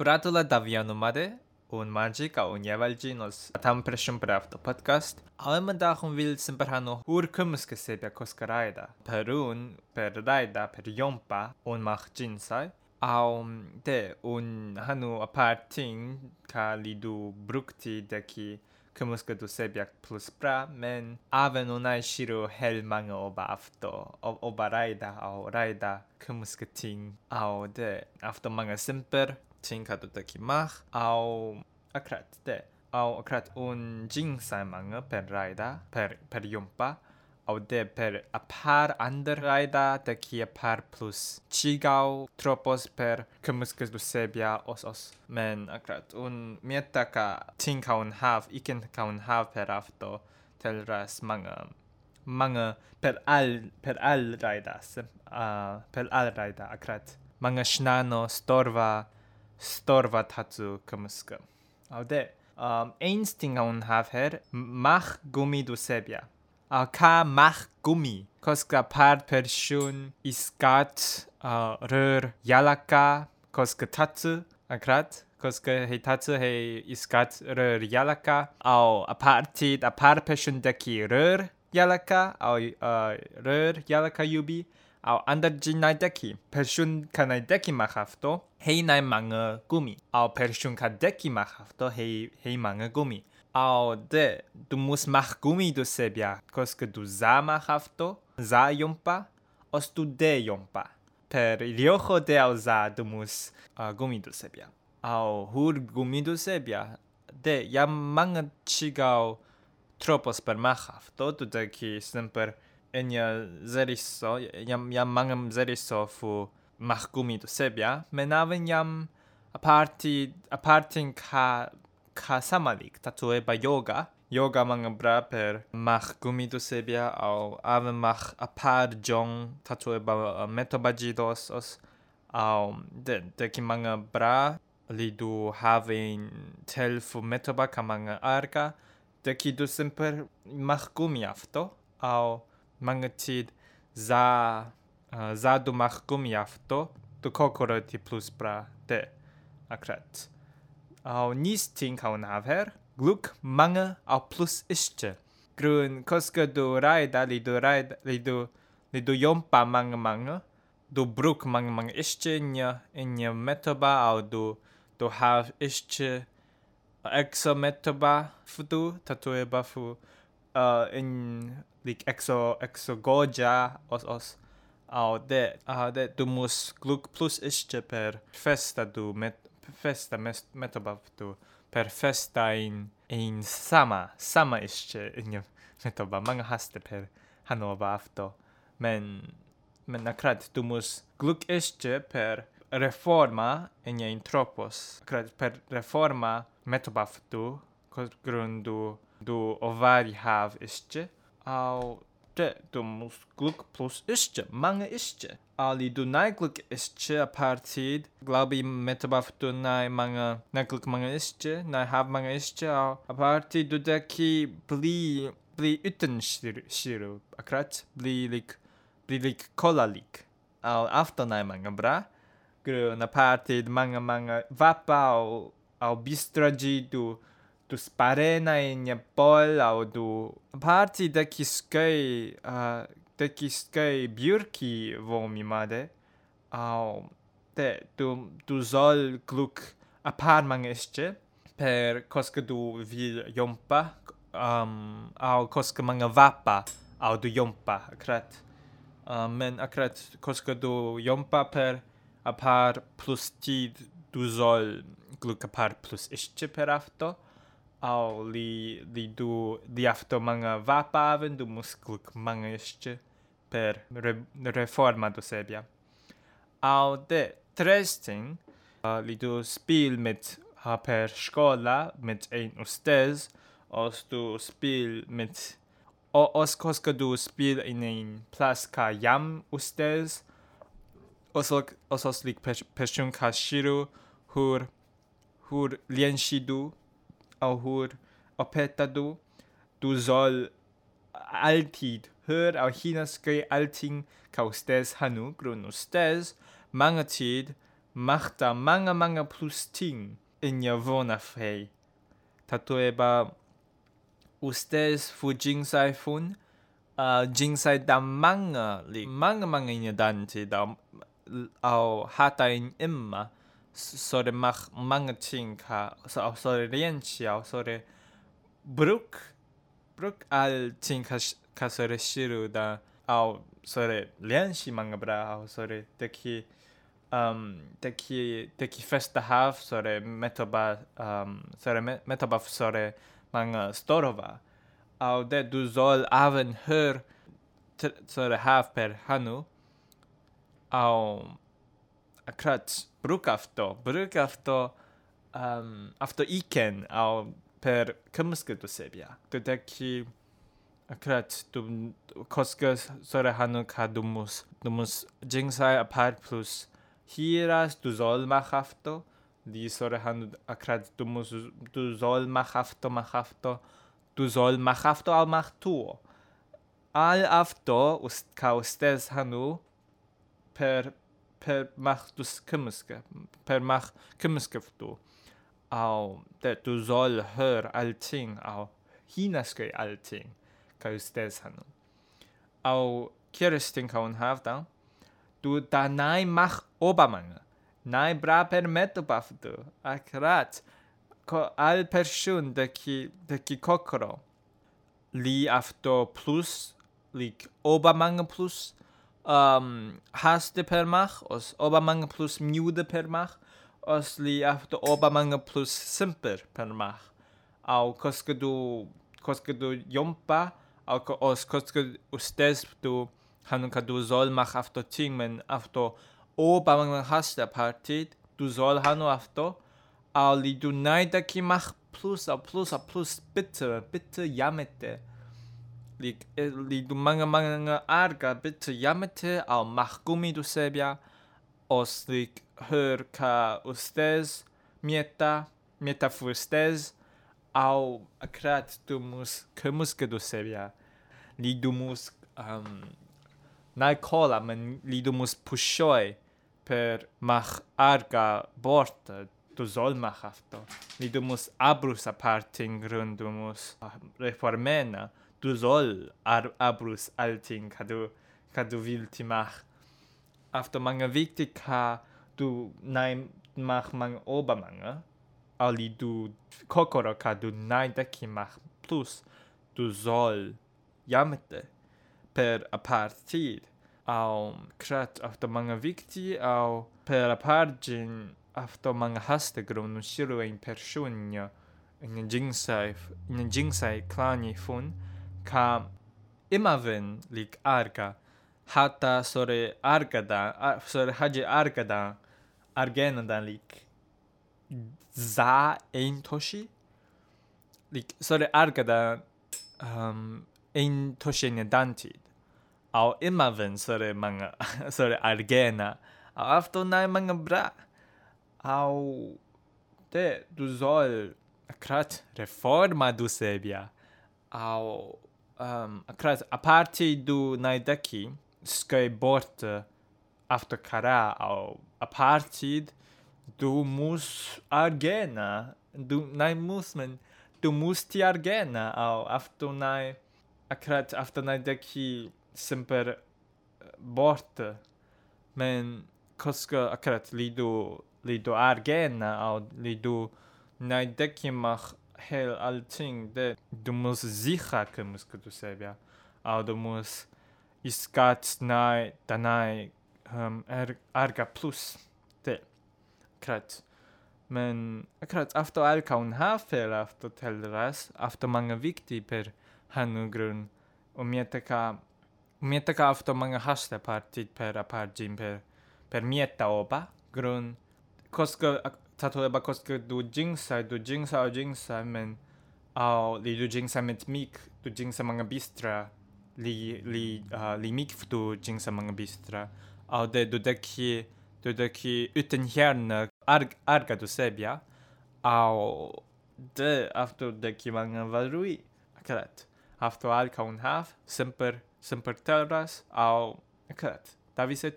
Bratula Davianomade un magica un jevalginos. Alma dachum vil semperhano ur kumus que sebia coscaraida. Per un, per raida, per yompa, un mach ginsai. Au de un hanu aparting ca lidu brukti de ki kumus que du sebia plus bra, men aven unai shiru hel manga oba afto, oba raida, au raida kumus que ting, au de afto manga 지금까지 듣기막 ao acrate ao acrate un ginseng per raida per per jumpa och det per a par andra det kia par plus chigao tropos per kumuskus du sebia os os. Men akrat un mieta ka ting ka un hav iken ka un hav per afto telras många många per all per all raidas uh, per all raida akrat. Många snano storva storva tatsu kamuska. Au de, um, eins ting aun hav her, mach gummi du sebia. Au ka mach gummi. Koska par pershun iskat rör yalaka koska tatsu akrat. Koska he tatsu he iskat rör yalaka. Au apartit apar pershun deki rör yalaka. Au rör yalaka yubi. Au andar jinai deki. Pershun kanai deki machafto. hei nai manga gumi. Au pershun ka deki machafto hei, hei manga gumi. Au de, du mus mach gumi du sebia, koska du za machafto, za yompa, os du de yompa. Per riojo de au za du mus uh, gumi du sebia. Au hur gumi du sebia, de, ja manga chigao tropos per machafto, du deki semper enya zeriso, jam, jam mangam zeriso fu mach gumi do sebia, men aven jam aparti, apartin ka, ka samalik, tatu eba yoga, yoga manga bra per mach gumi do sebia, au aven mach apar jong, tatu eba uh, metobagidos, os, au de, de ki manga bra, li du havin tel fu metoba ka manga arga, de ki du semper mach gumi afto, au магнетит за заду махкум яфто то кокоро ти плюс бра те акрат ау нис тинкау навер глук манга а плюс ишче грун коска до рай да ли до рай ли до ли до йомпа манга манга до брук манга манга ишче ня ня метоба ау до до хав ишче Exometoba fudu, tatoeba fudu, uh, in like exo exogoja os os au de uh, de dumus gluk plus ische per festa du met festa mest metoba per festa in in sama sama ische in metaba manga haste per hanova afto. Men men akrat dumus gluk ische per reforma in in tropos akrat per reforma metoba tu grundu do ovário have este ao te do músculo plus este manga este ali do naiglik este a partir glaube metabaf do naj manga naiglik manga este naj have manga este ao a partir do daqui bli bli uten shiru shiru akrat bli lik bli lik kolalik, ao after naj manga bra gru na partir manga manga vapa ao ao bistra do do sparena pola do partii dekiskiej, a dekiskiej biurki womi made, a te du, du zol gluk apartman jeszcze, per koska du vil jompa, um, a koska manga vapa, a du jompa akrat. Um, men akrat koska du jompa per apar plus tid du zol gluk apar plus jeszcze per afto, au li li du li afto manga vapaven du muskluk manga isce per re, reforma do sebia au de trestin uh, li du spil mit uh, per skola mit ein ustez os du spil mit o os koska du spil in ein plus ka jam ustez os os os lik per ka shiru hur hur lienshi au hur opetadu du soll altid hör au hinas ge alting ka ustes hanu grun ustes manga tid macht da mange mange plus ting in your vona fei. Tatoeba ustedes fu jinsai fun uh, jinsai da manga li manga manga in dante da au hata in imma så det många ting här, så, så det rensia, så det bruk, bruk allting här, så det shiruda, och så det rensi många bra, och så det deki, um, deki, festa här, så det metoba, um, så det metoba, så det många storova, och det du zol även hör, så det här per hanu, och afto bruk afto um afto iken au per kumske tu sebia tu deki akrat tu koska sore hanu ka dumus dumus jingsai apart plus hiras du soll mach afto di sore hanu akrat dumus du soll mach afto mach afto du soll mach afto al mach tu. Al afto ust ka ustes hanu per per mach dus per mach kymysgef du. Au, det du soll hör allting, au, hinaske allting, ka ustes hanu. Au, kiristin ka un havda, du da nai mach obamanga, nai bra per meto bafdu, akrat, ko al persun de ki, de ki kokoro, li afto plus, li obamanga plus, um, haste per mach, os obamanga plus miude per mach, os li afto obamanga plus simper per mach. Au koska du, koska du jompa, au os koska ustes du hanuka du soll mach afto ting, men afto obamanga haste partid, du soll hanu afto, au li du naida ki mach plus, au plus, au plus, bitte, bitte jamete. Li, li du manga manga arga bitte jamete au mach gumi du sebia os li hör ka ustes mieta mieta fu ustes au akrat du mus kemus ke du sebia li du mus um, nai cola men li du mus pushoi per mach arga borta du soll mach afto. Li du mus abrus aparting grund du mus reformena du soll ar abrus alting kadu kadu vilti mach. After manga wichtig ka du nein mach mang obermanga ali du kokoro ka du nein deki mach plus du soll jamete per apartid au krat after manga vikti au per apargin after manga haste grun un shiru in personia in jingsai in jingsai klani fun ka imavin lik arka, hatta sobre arkada, sobre haji argena dan lik za entoshi, lik sobre arkada um, entoshi nedantid, au imavin sore manga, sobre argena, au aftonai manga bra, au te du krat reforma du sebia, au um, acraz, a parte do Naidaki, skateboard eh, after kara ao a parte do mus argena, do nai musmen do musti argena ao after nai acrat after nai semper eh, bort men koska acrat lido lido argena ao lido naideki mach Hela allting. Det, du måste säkra måste du säga. Och du måste искать, знать, данай, arga plus. Det, Крат. Men akkurat efter Alka hon har fel efter Telras, efter många viktiga per Hanugrun. Om um jag tänker, om um jag tänker efter många hasta partit per apartjim per, per mieta oba grund. Koska tatoleba kostkę do Jinxa, do Jinxa o Jinxa, men au li do Jinxa met mik, do Jinxa mga bistra, li, li, uh, li mik do Jinxa mga bistra, au de do deki, do arg, arga do sebia, au de afto deki mga valrui, akkurat, afto alka un hav, terras, au, akkurat, da vi se